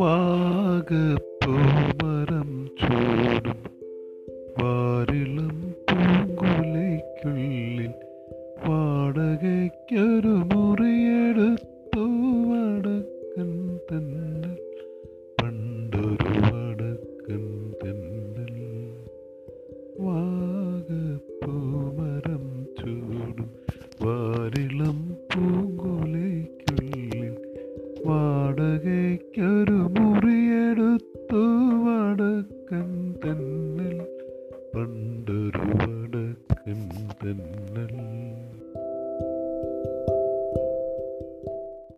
വാഗപ്പൂമരം ചൂടും വാരിളം പൂങ്കുലയ്ക്കുള്ളിൽ വാടകയ്ക്കൊരു മുറിയെടുത്തു വടക്കൻ തെന്നൽ പണ്ടൊരു വടക്കൻ തെന്നൽ. വാഗപ്പൂമരം ചൂടും വാരിളം വാടകയ്ക്കൊരു മുറിയെടുത്തു വടക്കൻ തന്നൽ പണ്ടൊരു വടക്കൻ തന്നൽ.